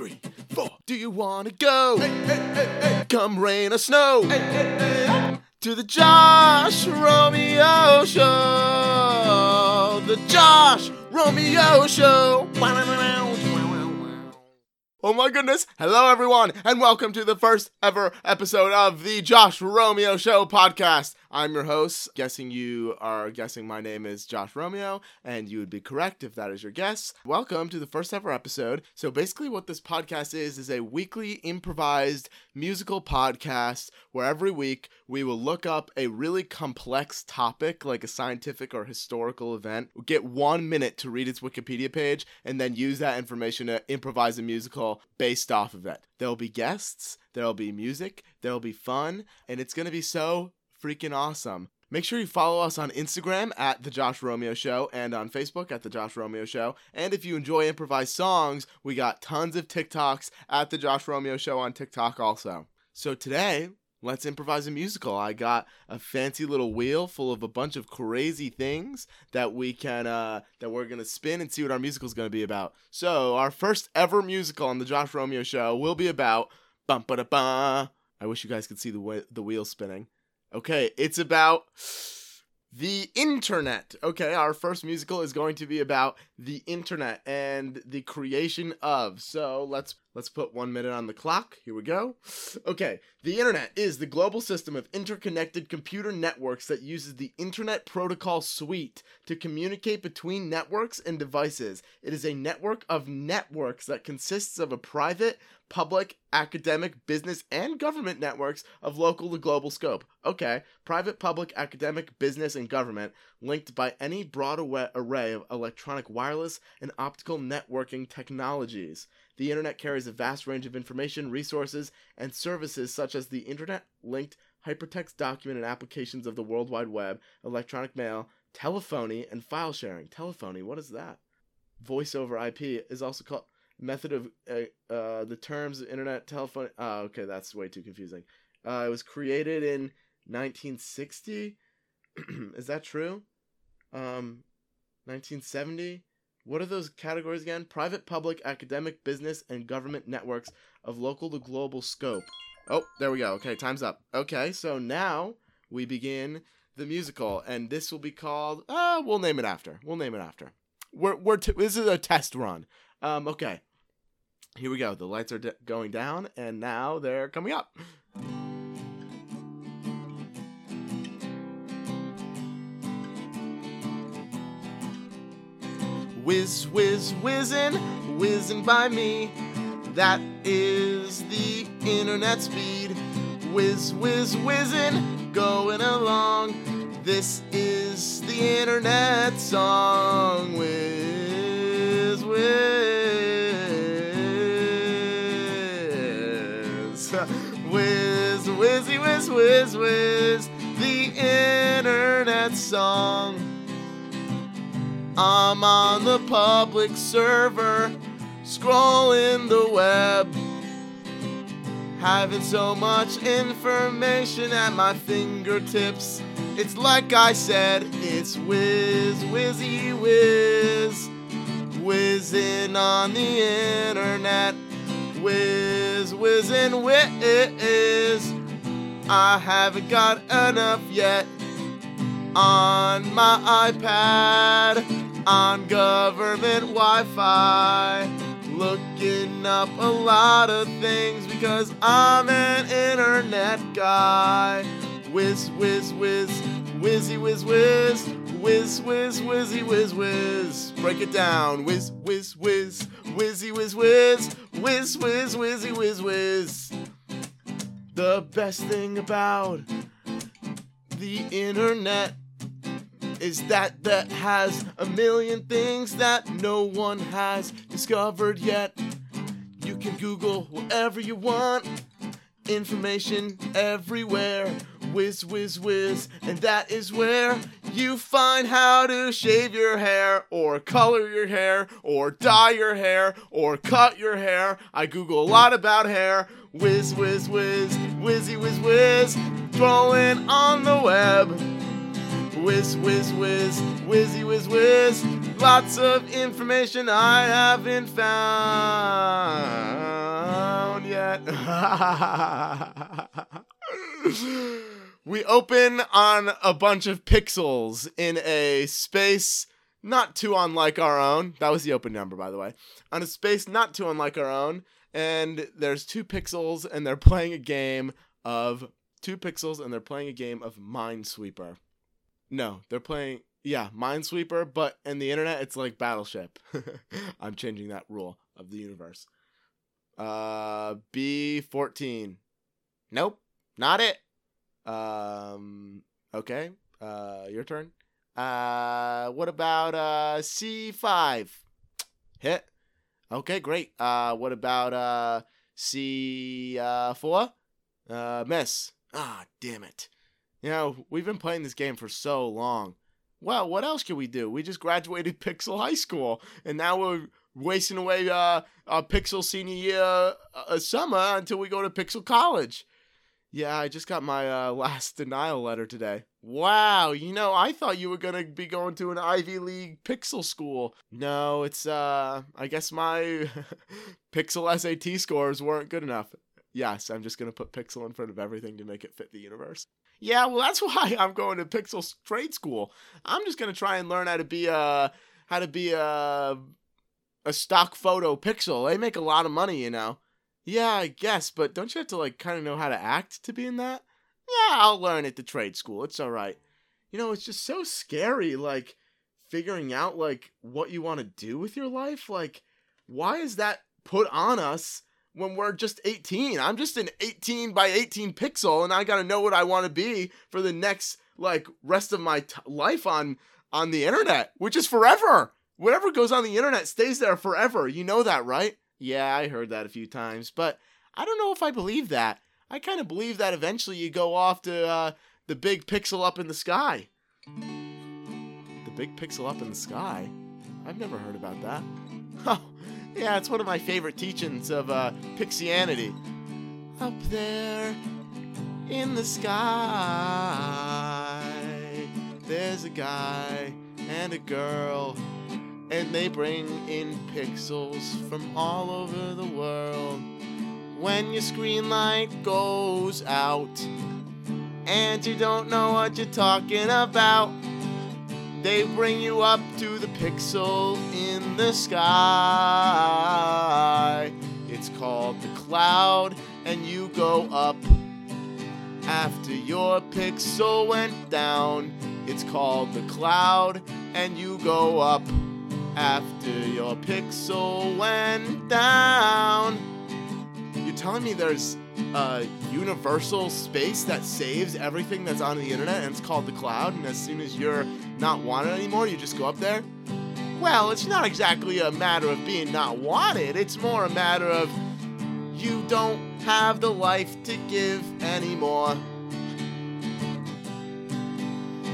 three, four. Do you wanna go? Come rain or snow? To the Josh Romeo Show. The Josh Romeo Show. Oh my goodness. Hello, everyone, and welcome to the first ever episode of the Josh Romeo Show podcast. I'm your host. Guessing you are guessing my name is Josh Romeo, and you would be correct if that is your guess. Welcome to the first ever episode. So, basically, what this podcast is is a weekly improvised musical podcast where every week we will look up a really complex topic, like a scientific or historical event, get one minute to read its Wikipedia page, and then use that information to improvise a musical based off of it. There'll be guests, there'll be music, there'll be fun, and it's gonna be so freaking awesome. Make sure you follow us on Instagram at The Josh Romeo Show and on Facebook at The Josh Romeo Show. And if you enjoy improvised songs, we got tons of TikToks at The Josh Romeo Show on TikTok also. So today, let's improvise a musical. I got a fancy little wheel full of a bunch of crazy things that we can uh that we're to spin and see what our musical is to be about. So, our first ever musical on The Josh Romeo Show will be about bum ba da ba. I wish you guys could see the way, the wheel spinning. Okay, it's about the internet. Okay, our first musical is going to be about the internet and the creation of. So let's let's put one minute on the clock. Here we go. Okay, the internet is the global system of interconnected computer networks that uses the Internet Protocol Suite to communicate between networks and devices. It is a network of networks that consists of a private, public, academic, business, and government networks of local to global scope. Okay, private, public, academic, business, and government linked by any broad array of electronic wireless and optical networking technologies. The internet carries a vast range of information, resources, and services such as the internet linked hypertext document and applications of the World Wide Web, electronic mail, telephony, and file sharing. Telephony, what is that? Voice over IP is also called method of uh, uh, the terms of internet telephone. Oh, okay, that's way too confusing. Uh, it was created in 1960. is that true? Um, 1970. What are those categories again? Private, public, academic, business, and government networks of local to global scope. Oh, there we go. Okay, time's up. Okay, so now we begin the musical, and this will be called. Uh, we'll name it after. We'll name it after. We're we're t- this is a test run. Um, okay. Here we go. The lights are d- going down, and now they're coming up. Whiz, whiz, whizzing, whizzing by me. That is the internet speed. Whiz, whiz, whizzing, going along. This is the internet song. Whiz, whiz. Whiz, whizzy, whiz, whiz, whiz. The internet song. I'm on the public server, scrolling the web. Having so much information at my fingertips. It's like I said, it's whiz, whizzy, whiz. Whizzing on the internet. Whiz, whizzing, whiz. I haven't got enough yet on my iPad on government Wi Fi. Looking up a lot of things because I'm an internet guy. Whiz, whiz, whiz, whizzy, whiz, whiz, whiz, whiz, whizzy, whiz, whiz. Break it down. Whiz, whiz, whiz, whizzy, whiz, whiz, whiz, whiz, whizzy, whiz, whiz. The best thing about the internet is that that has a million things that no one has discovered yet. You can Google whatever you want, information everywhere. Whiz, whiz, whiz, and that is where you find how to shave your hair, or color your hair, or dye your hair, or cut your hair. I Google a lot about hair. Whiz, whiz, whiz, whizzy, whiz, whiz, throwing on the web. Whiz, whiz, whiz, whizzy, whiz, whiz. Lots of information I haven't found yet. we open on a bunch of pixels in a space not too unlike our own. That was the open number, by the way. On a space not too unlike our own. And there's two pixels, and they're playing a game of two pixels, and they're playing a game of Minesweeper. No, they're playing, yeah, Minesweeper, but in the internet, it's like Battleship. I'm changing that rule of the universe. Uh, B14. Nope, not it. Um, okay, uh, your turn. Uh, what about uh C5? Hit. Okay, great. Uh, what about uh C4? Uh, miss. Ah, damn it. You know, we've been playing this game for so long. Well, what else can we do? We just graduated Pixel High School, and now we're wasting away uh, our Pixel senior year uh, summer until we go to Pixel College. Yeah, I just got my uh, last denial letter today. Wow, you know, I thought you were gonna be going to an Ivy League Pixel school. No, it's uh, I guess my Pixel SAT scores weren't good enough. Yes, I'm just gonna put Pixel in front of everything to make it fit the universe. Yeah, well, that's why I'm going to Pixel trade school. I'm just gonna try and learn how to be a how to be a a stock photo pixel. They make a lot of money, you know. Yeah, I guess, but don't you have to like kind of know how to act to be in that? Yeah, I'll learn at the trade school. It's all right. You know, it's just so scary like figuring out like what you want to do with your life. Like why is that put on us when we're just 18? I'm just an 18 by 18 pixel and I got to know what I want to be for the next like rest of my t- life on on the internet, which is forever. Whatever goes on the internet stays there forever. You know that, right? Yeah, I heard that a few times, but I don't know if I believe that. I kind of believe that eventually you go off to uh, the big pixel up in the sky. The big pixel up in the sky? I've never heard about that. Yeah, it's one of my favorite teachings of uh, Pixianity. Up there in the sky, there's a guy and a girl and they bring in pixels from all over the world. When your screen light goes out and you don't know what you're talking about, they bring you up to the pixel in the sky. It's called the cloud, and you go up after your pixel went down. It's called the cloud, and you go up after your pixel went down. You're telling me there's a universal space that saves everything that's on the internet and it's called the cloud, and as soon as you're not wanted anymore, you just go up there? Well, it's not exactly a matter of being not wanted, it's more a matter of you don't have the life to give anymore.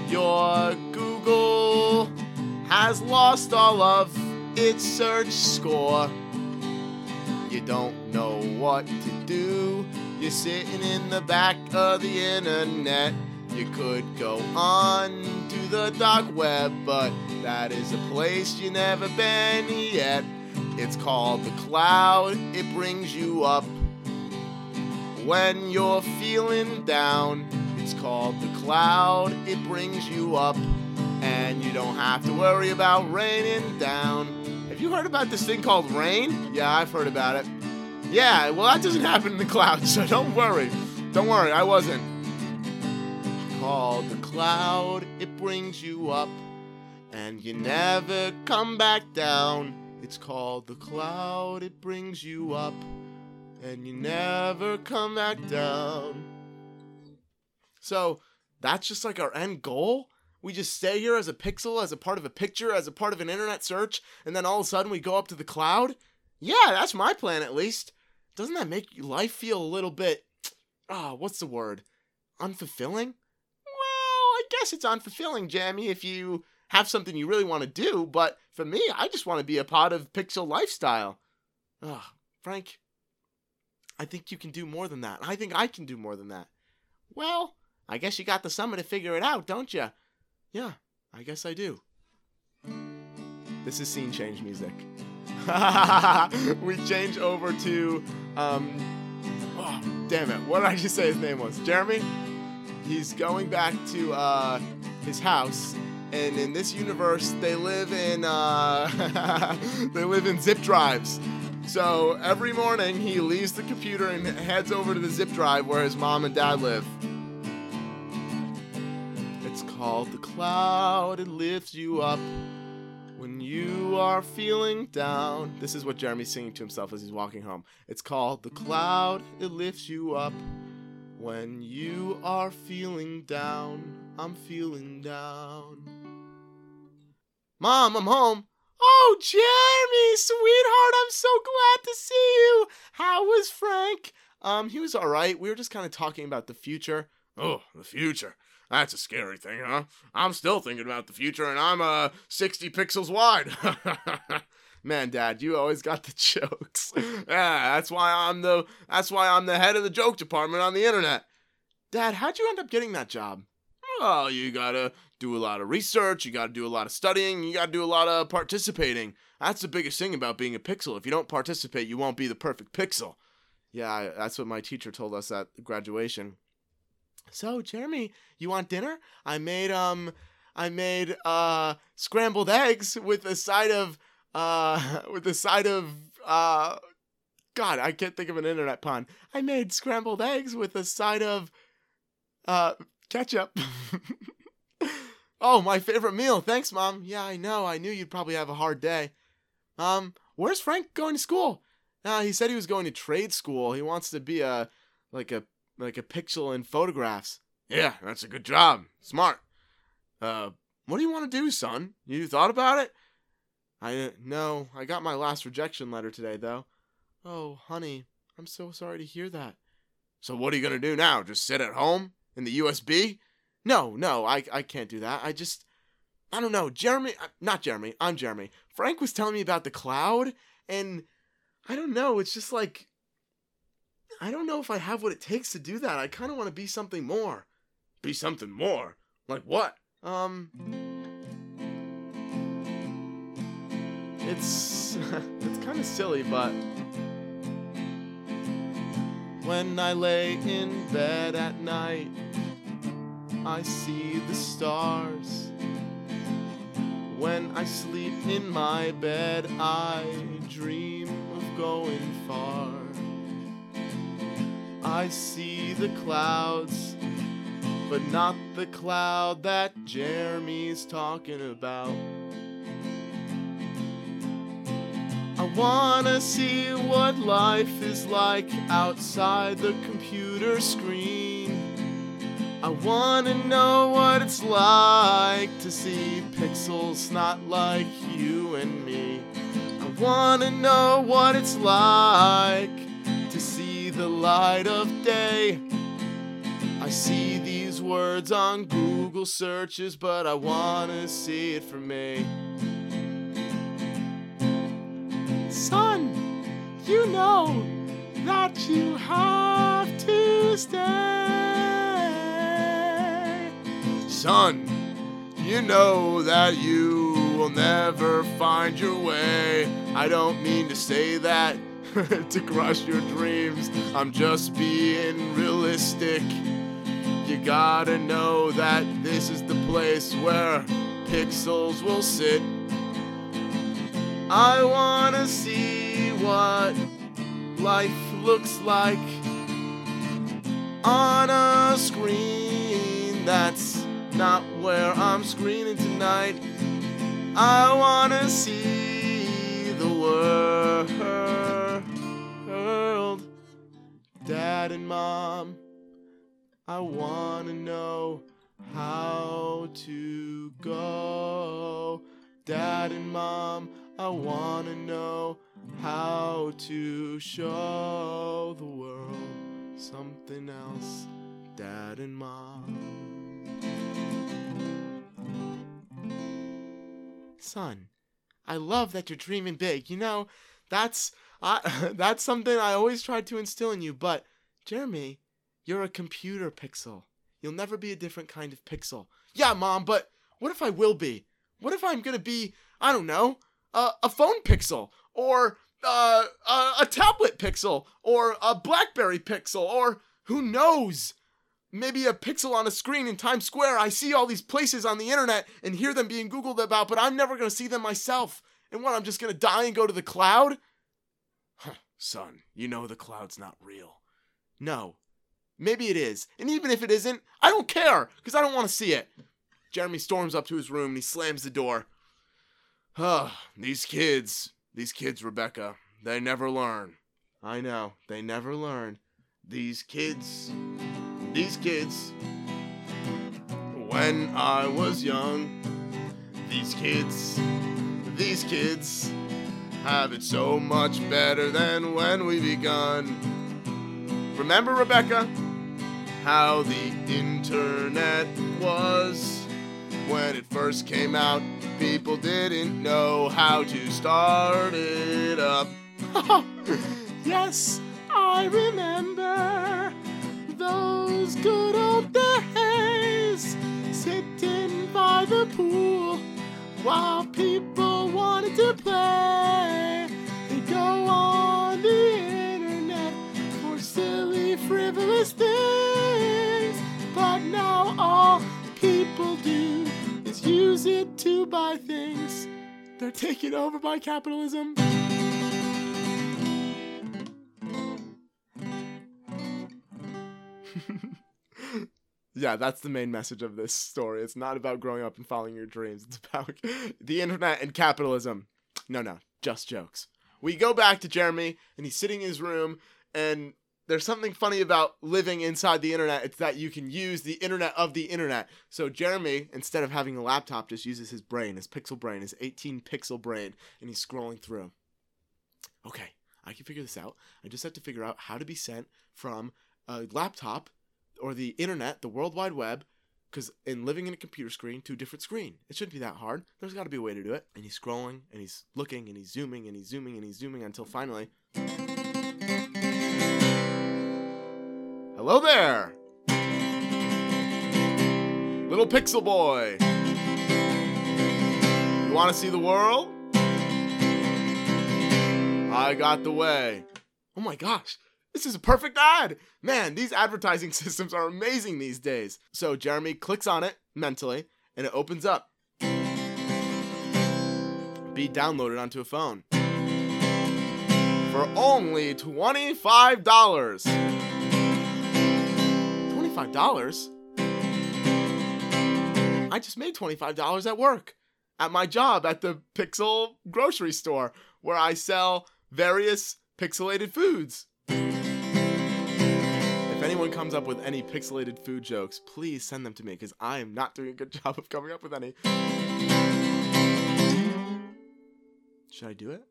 Your Google has lost all of its search score. You don't know what to do. You're sitting in the back of the internet. You could go on to the dark web, but that is a place you never been yet. It's called the cloud, it brings you up. When you're feeling down, it's called the cloud, it brings you up and you don't have to worry about raining down. Have you heard about this thing called rain? Yeah, I've heard about it. Yeah, well, that doesn't happen in the clouds, so don't worry. Don't worry, I wasn't. Called the cloud, it brings you up, and you never come back down. It's called the cloud, it brings you up, and you never come back down. So, that's just like our end goal? we just stay here as a pixel, as a part of a picture, as a part of an internet search, and then all of a sudden we go up to the cloud? Yeah, that's my plan at least. Doesn't that make life feel a little bit, ah, oh, what's the word? Unfulfilling? Guess it's unfulfilling, Jammy, if you have something you really want to do, but for me, I just want to be a part of pixel lifestyle. Oh, Frank, I think you can do more than that. I think I can do more than that. Well, I guess you got the summer to figure it out, don't you? Yeah, I guess I do. This is scene change music. we change over to, um, oh, damn it, what did I just say his name was? Jeremy? He's going back to uh, his house, and in this universe, they live in uh, they live in zip drives. So every morning, he leaves the computer and heads over to the zip drive where his mom and dad live. It's called the cloud. It lifts you up when you are feeling down. This is what Jeremy's singing to himself as he's walking home. It's called the cloud. It lifts you up when you are feeling down. I'm feeling down. Mom, I'm home. Oh, Jeremy, sweetheart, I'm so glad to see you. How was Frank? Um, he was all right. We were just kind of talking about the future. Oh, the future. That's a scary thing, huh? I'm still thinking about the future, and I'm uh 60 pixels wide. Man, Dad, you always got the jokes. yeah, that's why I'm the that's why I'm the head of the joke department on the internet. Dad, how'd you end up getting that job? Oh, you gotta do a lot of research, you gotta do a lot of studying, you gotta do a lot of participating. That's the biggest thing about being a pixel. If you don't participate, you won't be the perfect pixel. Yeah, that's what my teacher told us at graduation. So, Jeremy, you want dinner? I made um I made uh scrambled eggs with a side of uh with a side of uh God, I can't think of an internet pun. I made scrambled eggs with a side of uh ketchup. oh, my favorite meal. Thanks, Mom. Yeah, I know. I knew you'd probably have a hard day. Um, where's Frank going to school? Uh, he said he was going to trade school. He wants to be a like a like a pixel in photographs. Yeah, that's a good job. Smart. Uh, what do you want to do, son? You thought about it? I no, I got my last rejection letter today though. Oh, honey, I'm so sorry to hear that. So what are you going to do now? Just sit at home in the USB? No, no, I I can't do that. I just I don't know. Jeremy, uh, not Jeremy. I'm Jeremy. Frank was telling me about the cloud and I don't know. It's just like I don't know if I have what it takes to do that. I kind of want to be something more. Be something more? Like what? Um It's it's kind of silly, but when I lay in bed at night, I see the stars. When I sleep in my bed, I dream of going far. I see the clouds, but not the cloud that Jeremy's talking about. Wanna see what life is like outside the computer screen. I wanna know what it's like to see pixels not like you and me. I wanna know what it's like to see the light of day. I see these words on Google searches, but I wanna see it for me. You know that you have to stay. Son, you know that you will never find your way. I don't mean to say that to crush your dreams. I'm just being realistic. You gotta know that this is the place where pixels will sit. I wanna see what life looks like on a screen. That's not where I'm screening tonight. I wanna see the world. Dad and mom, I wanna know how to go. Dad and mom, I wanna know how to show the world something else. Dad and mom. Son, I love that you're dreaming big. You know, that's I, that's something I always tried to instill in you. But Jeremy, you're a computer pixel. You'll never be a different kind of pixel. Yeah, mom, but What if I will be? What if I'm gonna be, I don't know, uh, a phone pixel or uh, a, a tablet pixel or a Blackberry pixel or who knows? Maybe a pixel on a screen in Times Square. I see all these places on the internet and hear them being Googled about, but I'm never gonna see them myself. And what, I'm just gonna die and go to the cloud? Huh, son, you know the cloud's not real. No. Maybe it is. And even if it isn't, I don't care, because I don't want to see it. Jeremy storms up to his room and he slams the door. Ah, these kids, these kids, Rebecca, they never learn. I know, they never learn. These kids, these kids. When I was young, these kids, these kids have it so much better than when we begun. Remember, Rebecca, how the internet was when it first came out? People didn't know how to start it up. yes, I remember those good old days sitting by the pool while people wanted to play. They go on the internet for silly, frivolous things. But now all people do use it to buy things. They're taken over by capitalism. yeah, that's the main message of this story. It's not about growing up and following your dreams. It's about the internet and capitalism. No, no, just jokes. We go back to Jeremy, and he's sitting in his room, and there's something funny about living inside the internet. It's that you can use the internet of the internet. So Jeremy, instead of having a laptop, just uses his brain, his pixel brain, his 18 pixel brain, and he's scrolling through. Okay, I can figure this out. I just have to figure out how to be sent from a laptop or the internet, the World Wide Web, because in living in a computer screen to a different screen. It shouldn't be that hard. There's got to be a way to do it. And he's scrolling and he's looking and he's zooming and he's zooming and he's zooming until finally. Hello there! Little pixel boy! You want to see the world? I got the way. Oh my gosh, this is a perfect ad! Man, these advertising systems are amazing these days. So Jeremy clicks on it mentally, and it opens up. Be downloaded onto a phone. For only $25. $25? I just made $25 at work. At my job at the Pixel grocery store, where I sell various pixelated foods. If anyone comes up with any pixelated food jokes, please send them to me because I am not doing a good job of coming up with any. Should I do it?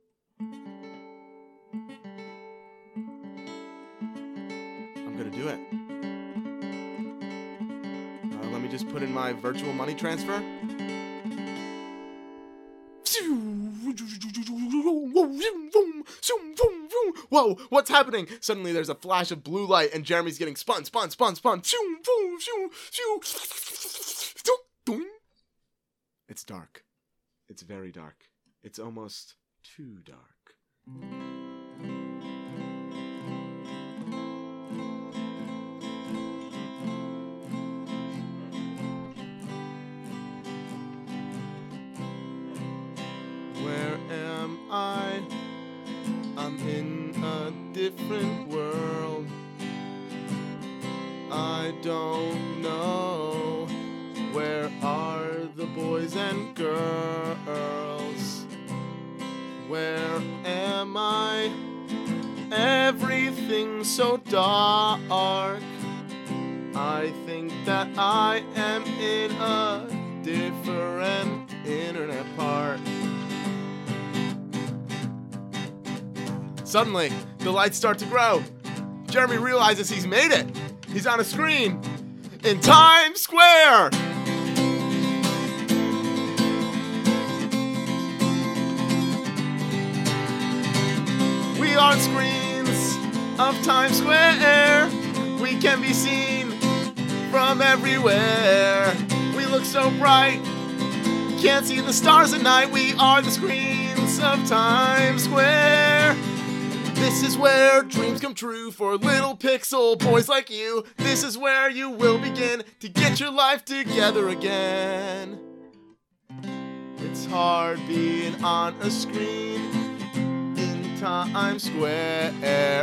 I'm gonna do it. Me just put in my virtual money transfer. Whoa, what's happening? Suddenly there's a flash of blue light and Jeremy's getting spun, spun, spun, spun. It's dark. It's very dark. It's almost too dark. Different world. I don't know. Where are the boys and girls? Where am I? Everything's so dark. I think that I am in a different internet part. Suddenly, the lights start to grow. Jeremy realizes he's made it. He's on a screen in Times Square. We are screens of Times Square. We can be seen from everywhere. We look so bright can't see the stars at night. We are the screens of Times Square. This is where dreams come true for little pixel boys like you. This is where you will begin to get your life together again. It's hard being on a screen in Times Square.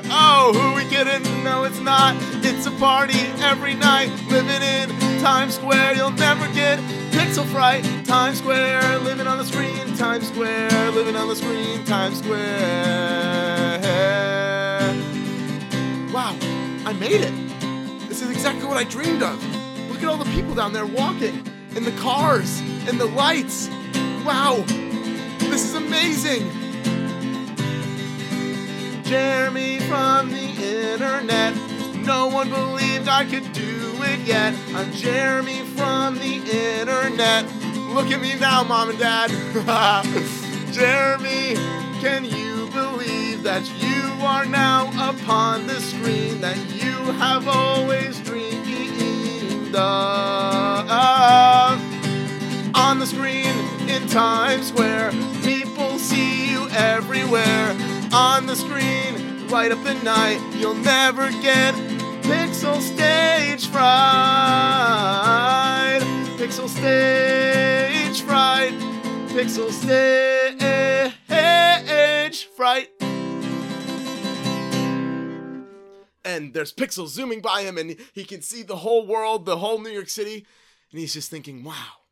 Oh, who we kidding? No, it's not. It's a party every night. Living in Times Square, you'll never get pixel fright. Times Square, living on the screen. Times Square, living on the screen. Times Square. Wow, I made it. This is exactly what I dreamed of. Look at all the people down there walking, in the cars, in the lights. Wow, this is amazing. Jeremy from the internet. No one believed I could do it yet. I'm Jeremy from the internet. Look at me now, mom and dad. Jeremy, can you believe that you are now upon the screen that you have always dreamed of? On the screen in Times Square, people see you everywhere. On the screen, light up the night, you'll never get pixel fright. Pixel stage fright. Pixel stage fright. And there's pixels zooming by him, and he can see the whole world, the whole New York City. And he's just thinking, wow,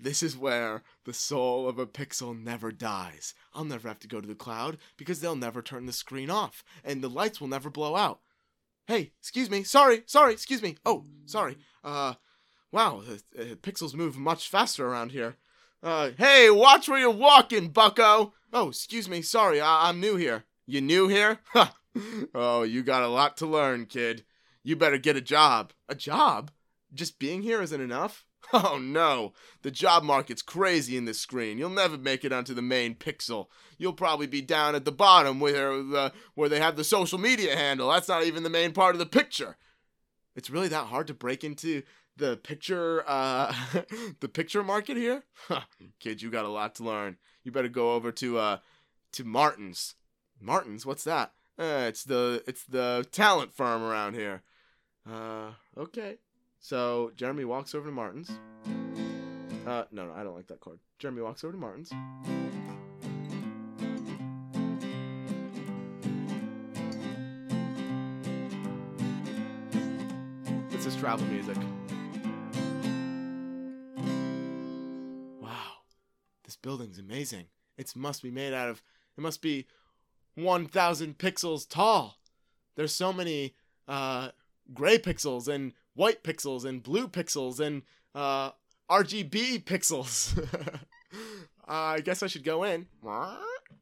this is where the soul of a pixel never dies. I'll never have to go to the cloud because they'll never turn the screen off, and the lights will never blow out. Hey, excuse me. Sorry, sorry, excuse me. Oh, sorry. Uh, wow, pixels move much faster around here. Uh, hey, watch where you're walking, bucko. Oh, excuse me. Sorry, I- I'm new here. You new here? Oh, you got a lot to learn, kid. You better get a job. A job? Just being here isn't enough? Oh no, the job market's crazy in this screen. You'll never make it onto the main pixel. You'll probably be down at the bottom where the where they have the social media handle. That's not even the main part of the picture. It's really that hard to break into the picture uh the picture market here? Kid, you got a lot to learn. You better go over to uh to Martin's. Martin's, what's that? Uh, it's the it's the talent firm around here. Uh okay. So Jeremy walks over to Martin's. Uh, no, no, I don't like that chord. Jeremy walks over to Martin's. This is travel music. Wow, this building's amazing. It must be made out of. It must be 1,000 pixels tall. There's so many uh, gray pixels and white pixels and blue pixels and uh, RGB pixels. uh, I guess I should go in.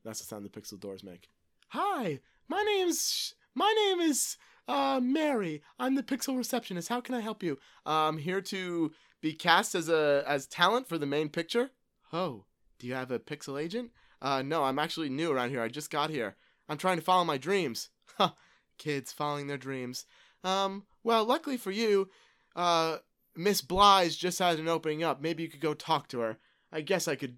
That's the sound the pixel doors make. Hi, my name's my name is uh, Mary. I'm the pixel receptionist. How can I help you? I'm here to be cast as a as talent for the main picture. Oh, do you have a pixel agent? Uh, no, I'm actually new around here. I just got here. I'm trying to follow my dreams. Huh, kids following their dreams. Um, well, luckily for you, uh, Miss Blige just had an opening up. Maybe you could go talk to her. I guess I could,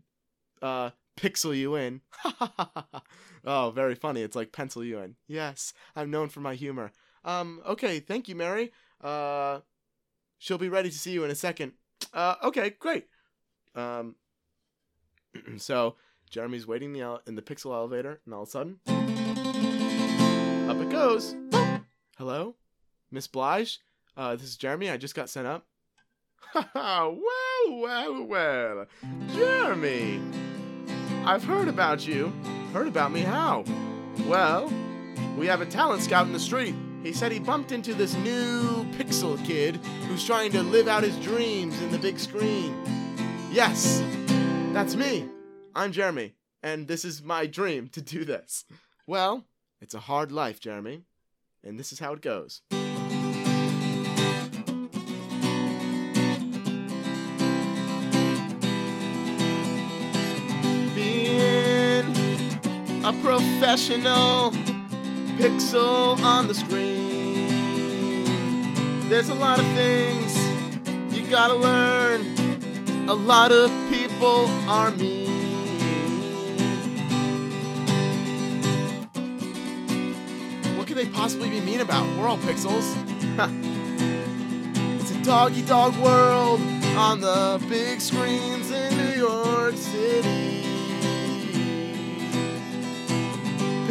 uh, pixel you in. oh, very funny. It's like pencil you in. Yes, I'm known for my humor. Um, okay, thank you, Mary. Uh, she'll be ready to see you in a second. Uh, okay, great. Um, so Jeremy's waiting in the, in the pixel elevator, and all of a sudden, up it goes. Hello, Miss Blige. Uh, this is Jeremy. I just got sent up. well, well, well, Jeremy. I've heard about you. Heard about me? How? Well, we have a talent scout in the street. He said he bumped into this new pixel kid who's trying to live out his dreams in the big screen. Yes, that's me. I'm Jeremy, and this is my dream to do this. Well, it's a hard life, Jeremy, and this is how it goes. Professional pixel on the screen. There's a lot of things you gotta learn. A lot of people people are mean. What could they possibly be mean about? We're all pixels. it's a doggy dog world on the big screens in New York City.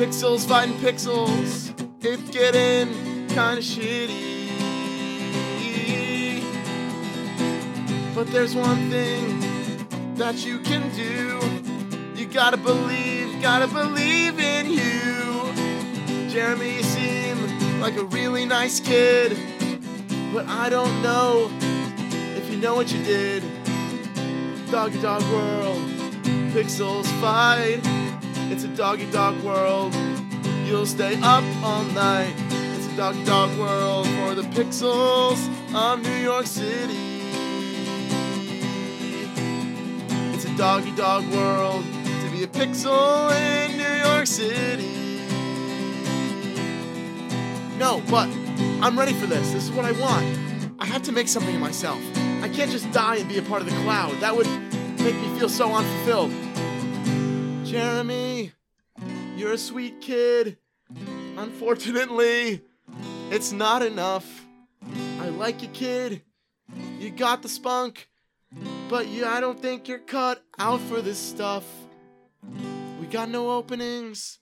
Pixels fighting pixels. It's getting kinda shitty. But there's one thing that you can do. You gotta believe, gotta believe in you. Jeremy, you seem like a really nice kid, but I don't know if you know what you did. Doggy dog world, pixels fight. It's a doggy dog world. You'll stay up all night. It's a doggy dog world for the pixels of New York City. It's a doggy dog world to be a pixel in New York City. No, but I'm ready for this. This is what I want. I have to make something of myself. I can't just die and be a part of the cloud. That would make me feel so unfulfilled. Jeremy, you're a sweet kid. Unfortunately, it's not enough. I like you, kid. You got the spunk. But yeah, I don't think you're cut out for this stuff. We got no openings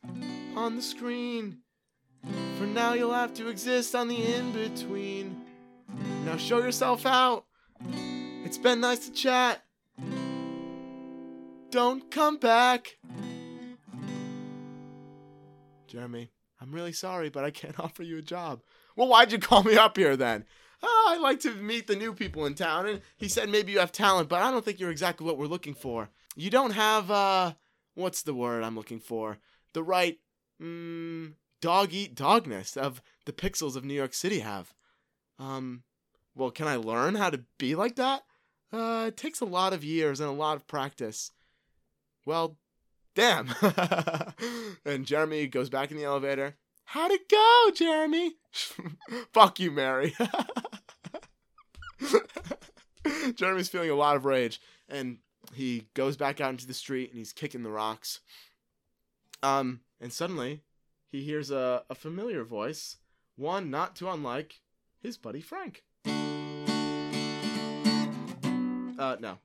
on the screen. For now, you'll have to exist on the in between. Now, show yourself out. It's been nice to chat. Don't come back. Jeremy, I'm really sorry, but I can't offer you a job. Well, why'd you call me up here then? Oh, I like to meet the new people in town, and he said maybe you have talent, but I don't think you're exactly what we're looking for. You don't have, uh, what's the word I'm looking for? The right, mm, dog eat dogness of the pixels of New York City have. Um, well, can I learn how to be like that? Uh, it takes a lot of years and a lot of practice. Well, damn. and Jeremy goes back in the elevator. How'd it go, Jeremy? Fuck you, Mary. Jeremy's feeling a lot of rage, and he goes back out into the street and he's kicking the rocks. Um, and suddenly he hears a, a familiar voice, one not too unlike his buddy Frank. Uh, no.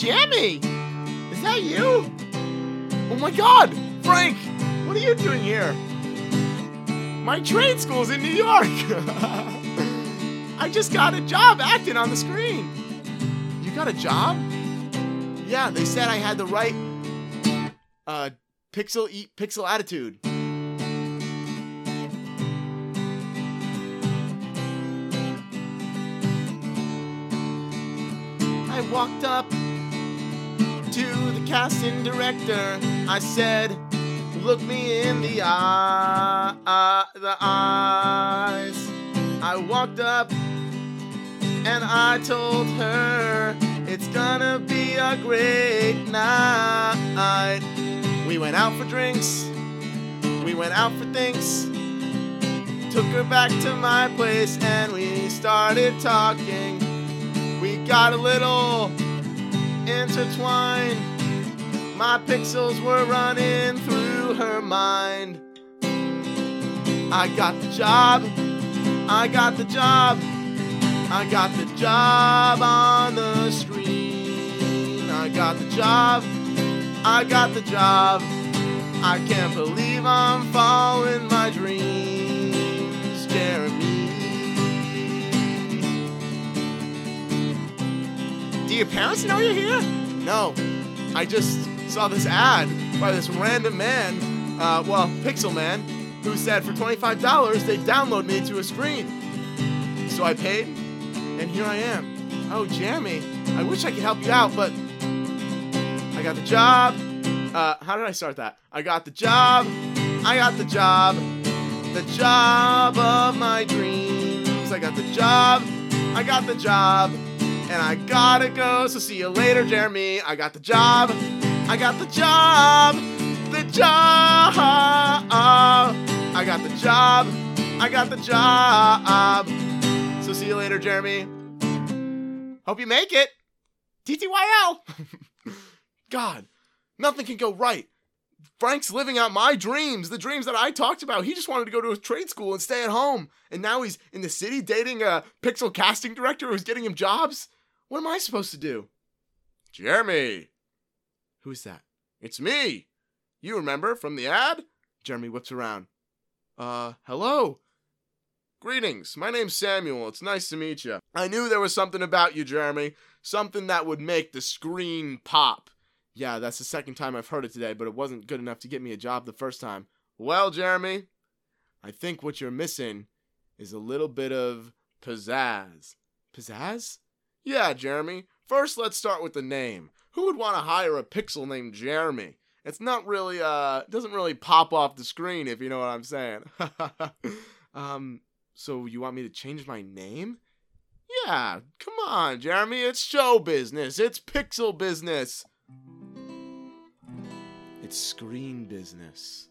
Jimmy! Is that you? Oh my god! Frank! What are you doing here? My trade school's in New York! I just got a job acting on the screen. You got a job? Yeah, they said I had the right uh pixel eat pixel attitude. I walked up to the casting director. I said, "Look me in the eye, uh, the eyes." I walked up and I told her it's gonna be a great night. We went out for drinks, we went out for things. Took her back to my place and we started talking. We got a little intertwined. My pixels were running through her mind. I got the job, I got the job, I got the job on the screen. I got the job, I got the job. I can't believe I'm following my dreams, Do your parents know you're here? No. I just saw this ad by this random man, uh, well, Pixel Man, who said for $25 they'd download me to a screen. So I paid, and here I am. Oh, Jeremy, I wish I could help you out, but I got the job. Uh, how did I start that? I got the job. I got the job. The job of my dreams. I got the job. I got the job. And I gotta go, so see you later, Jeremy. I got the job. I got the job. The job. I got the job. I got the job. So see you later, Jeremy. Hope you make it. TTYL. God, nothing can go right. Frank's living out my dreams, the dreams that I talked about. He just wanted to go to a trade school and stay at home. And now he's in the city dating a pixel casting director who's getting him jobs. What am I supposed to do? Jeremy. Who's that? It's me. You remember from the ad? Jeremy whips around. Uh, hello. Greetings. My name's Samuel. It's nice to meet you. I knew there was something about you, Jeremy. Something that would make the screen pop. Yeah, that's the second time I've heard it today, but it wasn't good enough to get me a job the first time. Well, Jeremy, I think what you're missing is a little bit of pizzazz. Pizzazz? Yeah, Jeremy. First, let's start with the name. Who would want to hire a pixel named Jeremy? It's not really, uh, doesn't really pop off the screen, if you know what I'm saying. um, so you want me to change my name? Yeah, come on, Jeremy. It's show business. It's pixel business. It's screen business.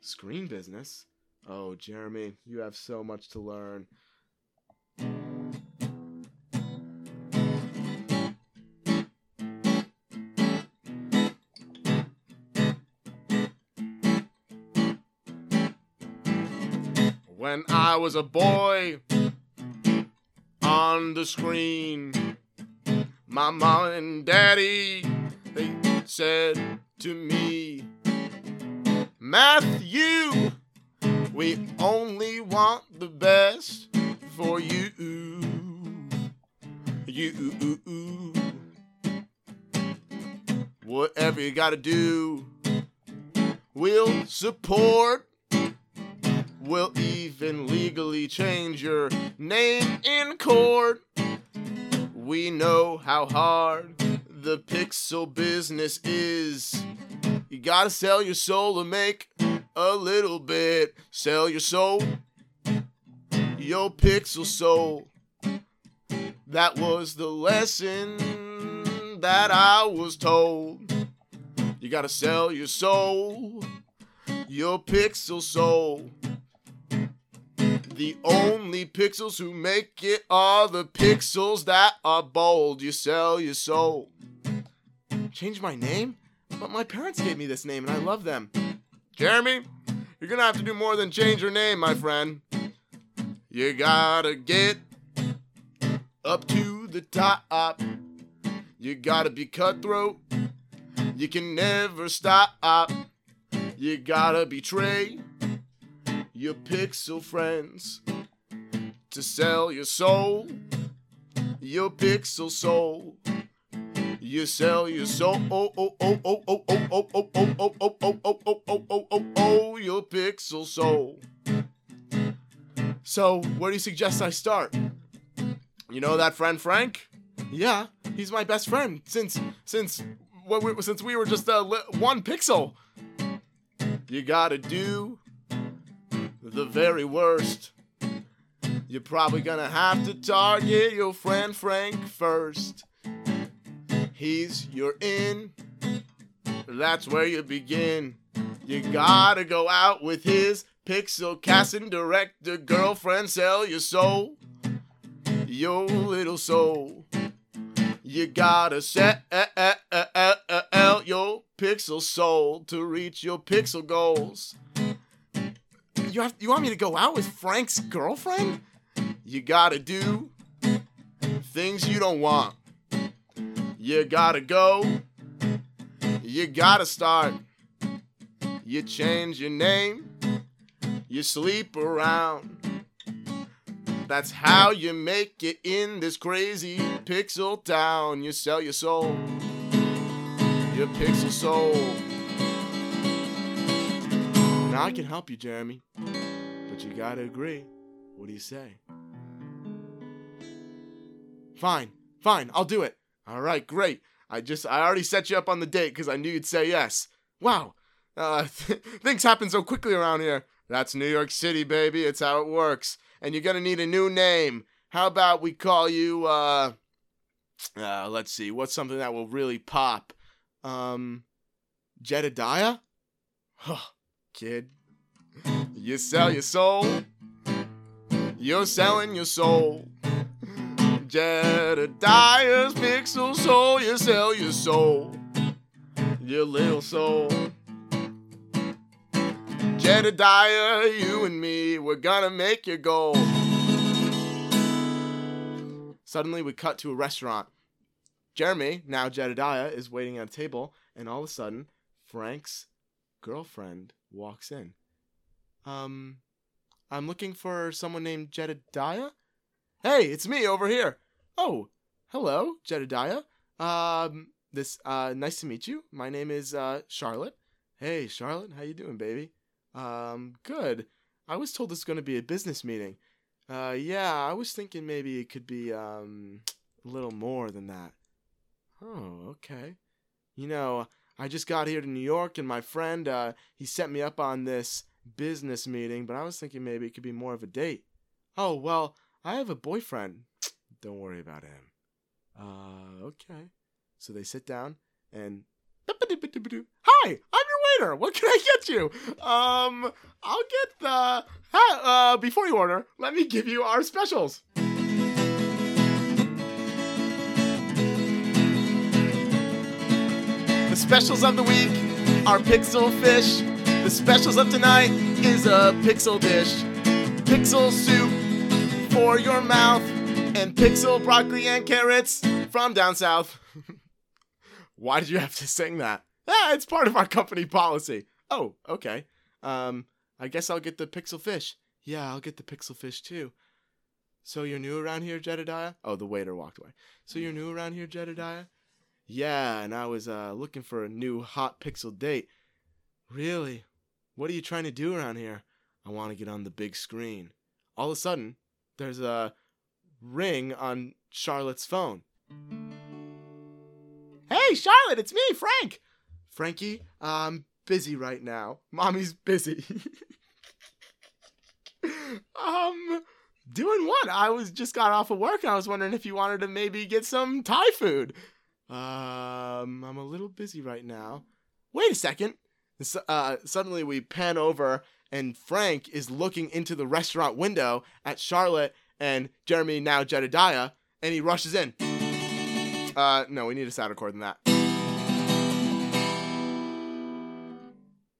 Screen business? Oh, Jeremy, you have so much to learn. When I was a boy on the screen, my mom and daddy, they said to me, Matthew, we only want the best for you. You. Whatever you gotta do, we'll support. We'll even legally change your name in court. We know how hard the pixel business is. You gotta sell your soul to make a little bit. Sell your soul, your pixel soul. That was the lesson that I was told. You gotta sell your soul, your pixel soul. The only pixels who make it are the pixels that are bold. You sell your soul. Change my name? But my parents gave me this name and I love them. Jeremy, you're gonna have to do more than change your name, my friend. You gotta get up to the top. You gotta be cutthroat. You can never stop. You gotta betray your pixel friends to sell your soul, your pixel soul. You sell your soul, oh oh oh oh oh oh oh oh oh oh oh oh oh oh oh oh oh oh your pixel soul. So, where do you suggest I start? You know that friend Frank? Yeah, he's my best friend since since since we were just uh, one pixel. You gotta do the very worst. You're probably gonna have to target your friend Frank first. He's your in, that's where you begin. You gotta go out with his pixel casting director girlfriend, sell your soul, your little soul. You gotta sell your pixel soul to reach your pixel goals you have you want me to go out with Frank's girlfriend? You gotta do things you don't want. You gotta go. You gotta start. You change your name. You sleep around. That's how you make it in this crazy pixel town. You sell your soul. Your pixel soul. Now I can help you, Jeremy. But you gotta agree. What do you say? Fine, fine, I'll do it. All right, great. I just, I already set you up on the date because I knew you'd say yes. Wow, uh, th- things happen so quickly around here. That's New York City, baby. It's how it works. And you're gonna need a new name. How about we call you, uh, uh let's see, what's something that will really pop? Um, Jedediah? Huh, kid. You sell your soul. You're selling your soul. Jedediah's Pixel Soul. You sell your soul. Your little soul. Jedediah, you and me, we're gonna make your goal. Suddenly, we cut to a restaurant. Jeremy, now Jedediah, is waiting at a table, and all of a sudden, Frank's girlfriend walks in. Um, I'm looking for someone named Jedediah. Hey, it's me over here. Oh, hello, Jedediah. Um, this uh, nice to meet you. My name is uh, Charlotte. Hey, Charlotte, how you doing, baby? Um, good. I was told this is going to be a business meeting. Uh, yeah, I was thinking maybe it could be um a little more than that. Oh, okay. You know, I just got here to New York, and my friend uh, he set me up on this business meeting, but I was thinking maybe it could be more of a date. Oh well, I have a boyfriend. Don't worry about him. Uh, okay. So they sit down and. Hi, I'm your waiter. What can I get you? Um, I'll get the. Uh, before you order, let me give you our specials. Specials of the week are pixel fish. The specials of tonight is a pixel dish, pixel soup for your mouth, and pixel broccoli and carrots from down south. Why did you have to sing that? Ah, it's part of our company policy. Oh, okay. Um, I guess I'll get the pixel fish. Yeah, I'll get the pixel fish too. So you're new around here, Jedediah? Oh, the waiter walked away. So you're new around here, Jedediah? Yeah, and I was uh, looking for a new hot pixel date. Really? What are you trying to do around here? I want to get on the big screen. All of a sudden, there's a ring on Charlotte's phone. Hey, Charlotte, it's me, Frank. Frankie, I'm busy right now. Mommy's busy. um, doing what? I was just got off of work and I was wondering if you wanted to maybe get some Thai food. Um, I'm a little busy right now. Wait a second. Uh, suddenly we pan over and Frank is looking into the restaurant window at Charlotte and Jeremy, now Jedediah, and he rushes in. Uh, no, we need a sadder chord than that.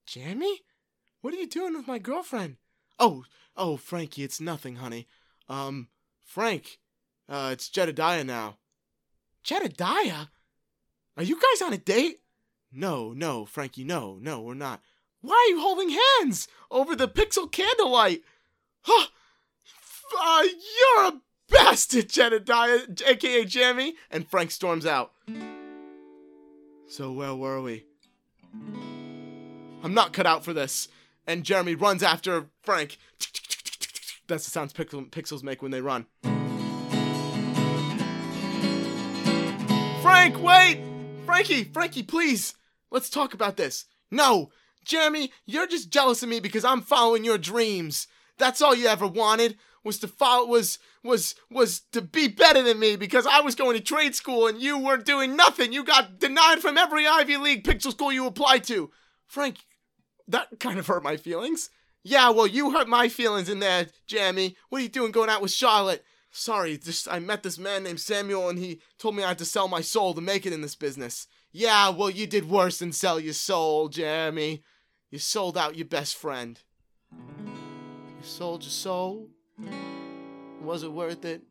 Jeremy? What are you doing with my girlfriend? Oh, oh, Frankie, it's nothing, honey. Um, Frank, uh, it's Jedediah now. Jedediah? Are you guys on a date? No, no, Frankie, no, no, we're not. Why are you holding hands over the pixel candlelight? Huh. Uh, you're a bastard, Jedediah, aka Jamie. And Frank storms out. So where were we? I'm not cut out for this. And Jeremy runs after Frank. That's the sounds pixel, pixels make when they run. Frank, wait! Frankie, Frankie, please! Let's talk about this. No! Jeremy, you're just jealous of me because I'm following your dreams. That's all you ever wanted was to follow was was was to be better than me because I was going to trade school and you weren't doing nothing. You got denied from every Ivy League pixel school you applied to. Frank, that kind of hurt my feelings. Yeah, well, you hurt my feelings in there, Jamie. What are you doing going out with Charlotte? Sorry, just I met this man named Samuel and he told me I had to sell my soul to make it in this business. Yeah, well, you did worse than sell your soul, Jamie. You sold out your best friend. You sold your soul? Was it worth it?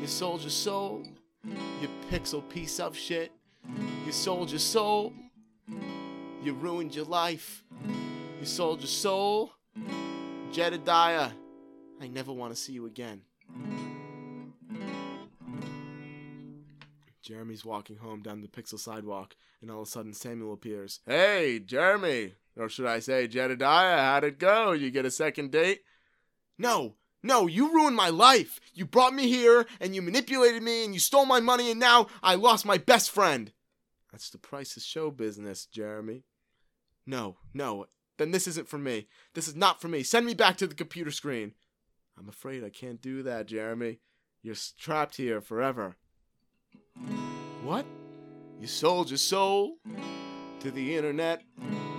You sold your soul? You pixel piece of shit. You sold your soul? You ruined your life. You sold your soul? Jedediah, I never want to see you again. Jeremy's walking home down the pixel sidewalk, and all of a sudden Samuel appears. Hey, Jeremy! Or should I say, Jedediah, how'd it go? You get a second date? No, no, you ruined my life. You brought me here, and you manipulated me, and you stole my money, and now I lost my best friend. That's the price of show business, Jeremy. No, no, then this isn't for me. This is not for me. Send me back to the computer screen. I'm afraid I can't do that, Jeremy. You're trapped here forever. What? You sold your soul to the internet.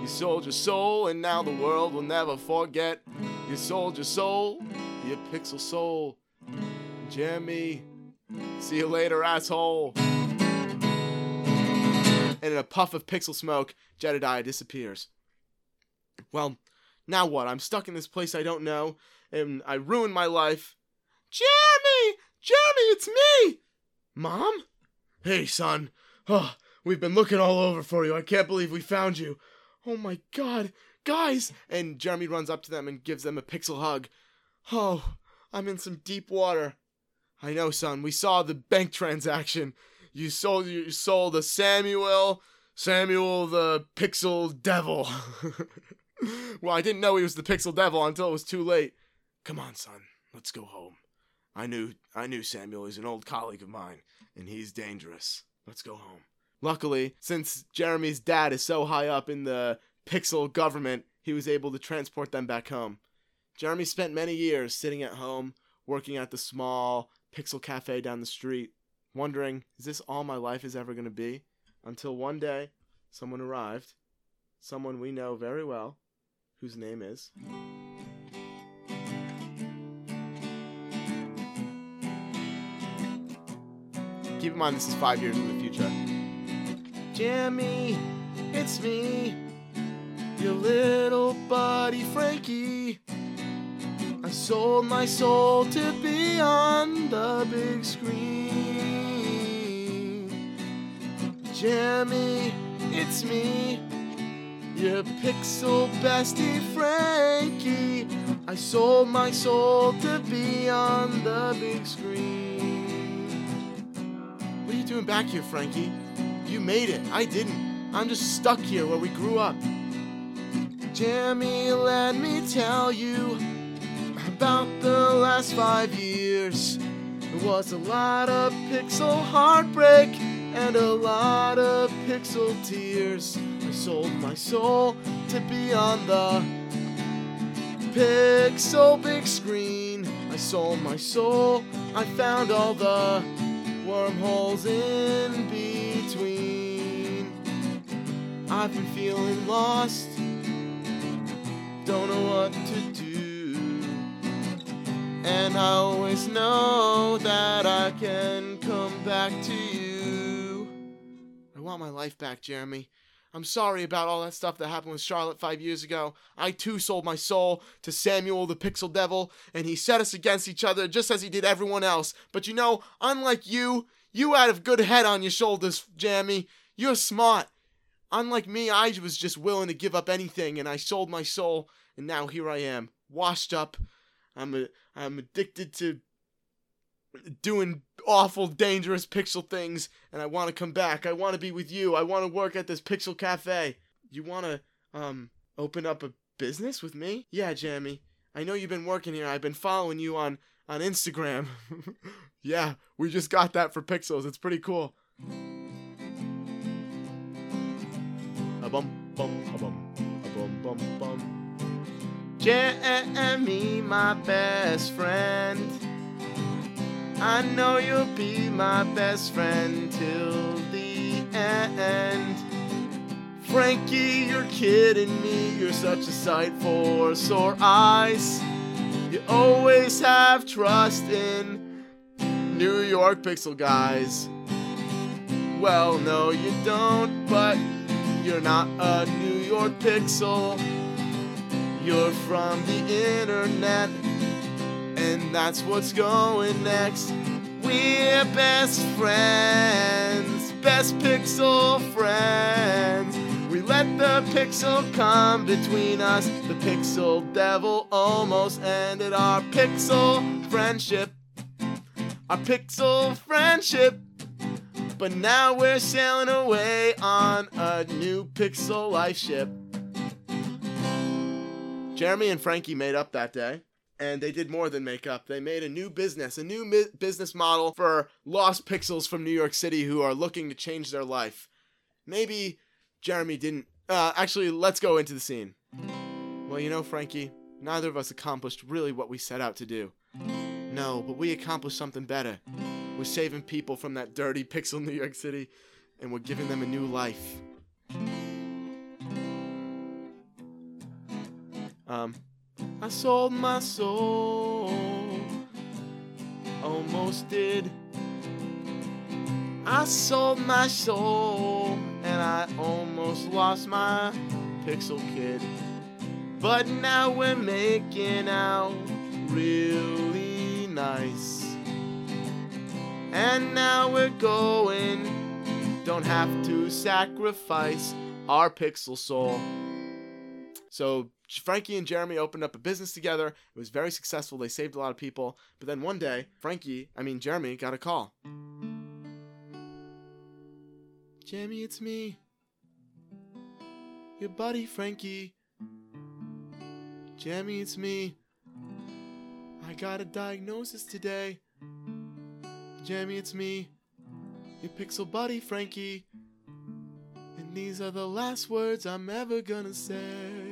You sold your soul, and now the world will never forget You sold your soul, your pixel soul. Jeremy, see you later, asshole. And in a puff of pixel smoke, Jedediah disappears. Well, now what? I'm stuck in this place I don't know, and I ruined my life. Jeremy! Jeremy, it's me! Mom? Hey, son. Oh, we've been looking all over for you. I can't believe we found you. Oh my god, guys! And Jeremy runs up to them and gives them a pixel hug. Oh, I'm in some deep water. I know, son. We saw the bank transaction. You sold you sold the Samuel Samuel the Pixel Devil. well, I didn't know he was the Pixel Devil until it was too late. Come on, son. Let's go home. I knew I knew Samuel. He's an old colleague of mine, and he's dangerous. Let's go home. Luckily, since Jeremy's dad is so high up in the Pixel government, he was able to transport them back home. Jeremy spent many years sitting at home, working at the small Pixel cafe down the street, wondering, is this all my life is ever going to be? Until one day, someone arrived, someone we know very well, whose name is. Keep in mind, this is five years in the future. Jimmy, it's me, your little buddy Frankie. I sold my soul to be on the big screen. Jimmy, it's me, your pixel bestie Frankie. I sold my soul to be on the big screen. You doing back here, Frankie? You made it. I didn't. I'm just stuck here where we grew up. Jeremy, let me tell you about the last five years. It was a lot of pixel heartbreak and a lot of pixel tears. I sold my soul to be on the pixel big screen. I sold my soul. I found all the wormholes in between. I've been feeling lost, don't know what to do. And I always know that I can come back to you. I want my life back, Jeremy. I'm sorry about all that stuff that happened with Charlotte five years ago. I too sold my soul to Samuel the Pixel Devil, and he set us against each other just as he did everyone else. But you know, unlike you, you had a good head on your shoulders, Jammy. You're smart. Unlike me, I was just willing to give up anything, and I sold my soul, and now here I am, washed up. I'm a, I'm addicted to doing awful, dangerous pixel things, and I want to come back. I want to be with you. I want to work at this pixel cafe. You want to um open up a business with me? Yeah, Jamie. I know you've been working here. I've been following you on on Instagram. yeah, we just got that for Pixels. It's pretty cool. A bum bum a bum a bum bum bum. Jeremy, my best friend. I know you'll be my best friend till the end. Frankie, you're kidding me. You're such a sight for sore eyes. You always have trust in New York Pixel guys. Well, no, you don't, but you're not a New York Pixel. You're from the internet, and that's what's going next. We're best friends, best pixel friends. We let the pixel come between us. The pixel devil almost ended our pixel friendship. Our pixel friendship. But now we're sailing away on a new pixel life ship. Jeremy and Frankie made up that day. And they did more than make up. They made a new business, a new mi- business model for lost pixels from New York City who are looking to change their life. Maybe Jeremy didn't. Uh, actually, let's go into the scene. Well, you know, Frankie, neither of us accomplished really what we set out to do. No, but we accomplished something better. We're saving people from that dirty pixel New York City, and we're giving them a new life. Um, I sold my soul. Almost did. I sold my soul and I almost lost my pixel kid. But now we're making out really nice. And now we're going, don't have to sacrifice our pixel soul. So Frankie and Jeremy opened up a business together. It was very successful. They saved a lot of people. But then one day, Frankie, I mean Jeremy, got a call. Jeremy, it's me. Your buddy Frankie. Jeremy, it's me. I got a diagnosis today. Jeremy, it's me. Your pixel buddy Frankie. And these are the last words I'm ever gonna say.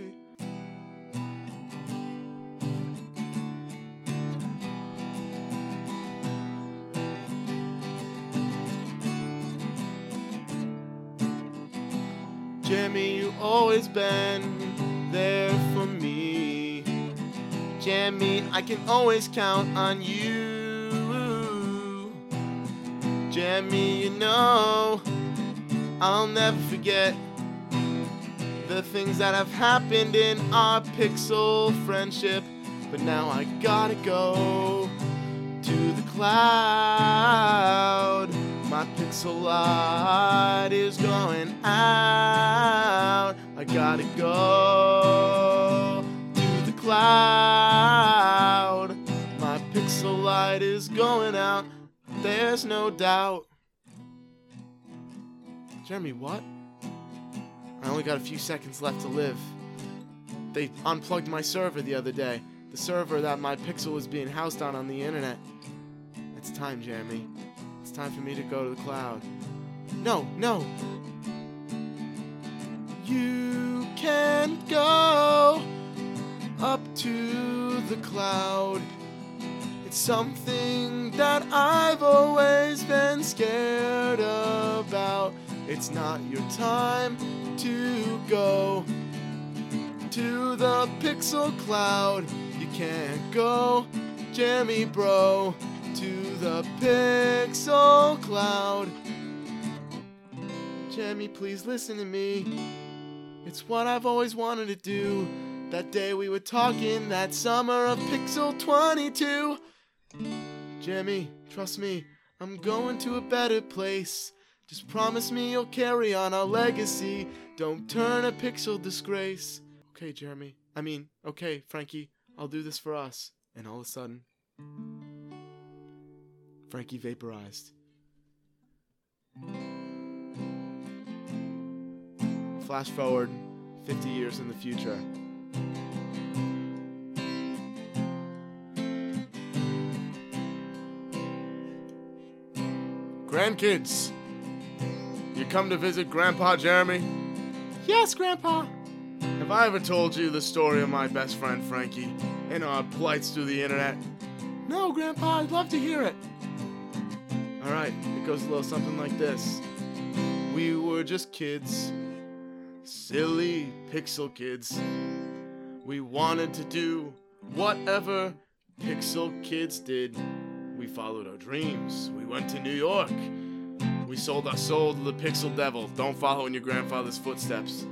Jimmy, you always been there for me. Jimmy, I can always count on you. Jimmy, you know, I'll never forget the things that have happened in our pixel friendship. But now I gotta go to the cloud. Pixel light is going out. I gotta go to the cloud. My pixel light is going out. There's no doubt. Jeremy, what? I only got a few seconds left to live. They unplugged my server the other day. The server that my pixel was being housed on on the internet. It's time, Jeremy. Time for me to go to the cloud. No, no. You can't go up to the cloud. It's something that I've always been scared about. It's not your time to go to the pixel cloud. You can't go, Jeremy bro, to the pixel cloud. Jeremy, please listen to me. It's what I've always wanted to do. That day we were talking, that summer of Pixel 22. Jeremy, trust me, I'm going to a better place. Just promise me you'll carry on our legacy. Don't turn a pixel disgrace. Okay, Jeremy. I mean, okay, Frankie, I'll do this for us. And all of a sudden, Frankie vaporized. Flash forward 50 years in the future. Grandkids, you come to visit Grandpa Jeremy? Yes, Grandpa. Have I ever told you the story of my best friend Frankie and our plights through the internet? No, Grandpa, I'd love to hear it. Alright, it goes a little something like this. We were just kids, silly pixel kids. We wanted to do whatever pixel kids did. We followed our dreams. We went to New York. We sold our soul to the pixel devil. Don't follow in your grandfather's footsteps.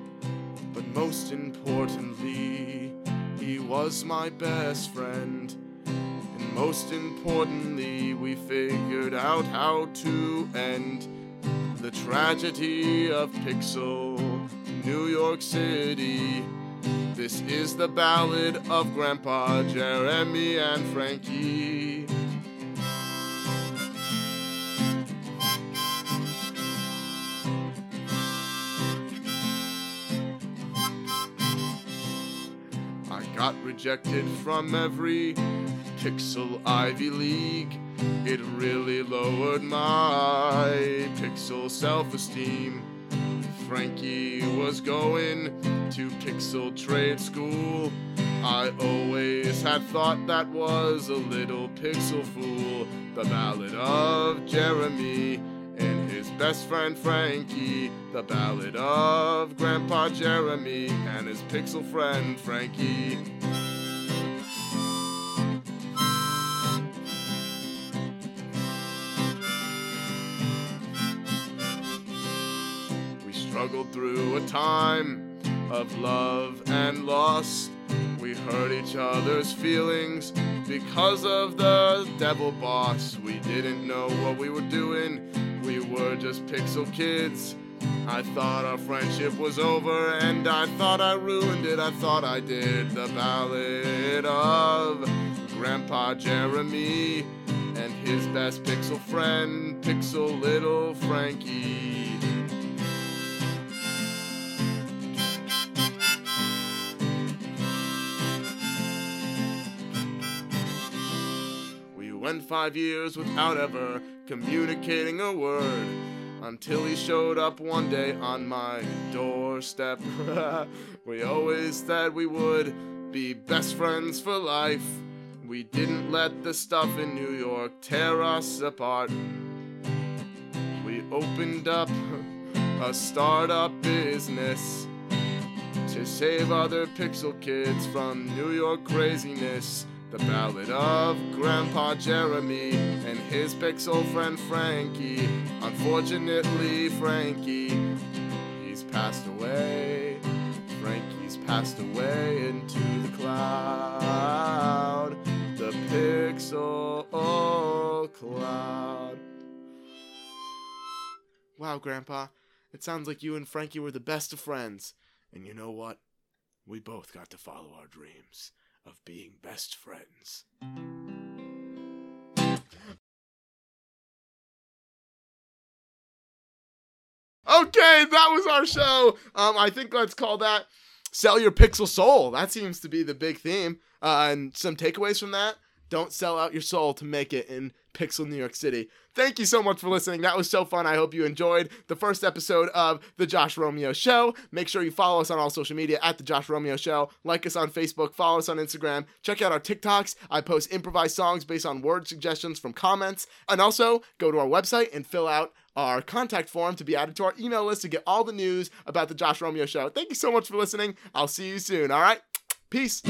But most importantly, he was my best friend. Most importantly, we figured out how to end the tragedy of Pixel, New York City. This is the ballad of Grandpa Jeremy and Frankie. I got rejected from every Pixel Ivy League. It really lowered my Pixel self esteem. Frankie was going to Pixel Trade School. I always had thought that was a little pixel fool. The Ballad of Jeremy and his best friend Frankie. The Ballad of Grandpa Jeremy and his pixel friend Frankie. Through a time of love and loss. We hurt each other's feelings because of the devil boss. We didn't know what we were doing, we were just pixel kids. I thought our friendship was over, and I thought I ruined it. I thought I did. The ballad of Grandpa Jeremy and his best pixel friend, Pixel Little Frankie. Went five years without ever communicating a word until he showed up one day on my doorstep. we always said we would be best friends for life. We didn't let the stuff in New York tear us apart. We opened up a startup business to save other pixel kids from New York craziness. The ballad of Grandpa Jeremy and his pixel friend Frankie. Unfortunately, Frankie, he's passed away. Frankie's passed away into the cloud. The pixel cloud. Wow, Grandpa, it sounds like you and Frankie were the best of friends. And you know what? We both got to follow our dreams of being best friends. Okay, that was our show. Um, I think let's call that "Sell Your Pixel Soul." That seems to be the big theme. Uh, and some takeaways from that: Don't sell out your soul to make it in Pixel New York City. Thank you so much for listening. That was so fun. I hope you enjoyed the first episode of The Josh Romeo Show. Make sure you follow us on all social media at The Josh Romeo Show. Like us on Facebook, follow us on Instagram. Check out our TikToks. I post improvised songs based on word suggestions from comments. And also, go to our website and fill out our contact form to be added to our email list to get all the news about The Josh Romeo Show. Thank you so much for listening. I'll see you soon, all right? Peace.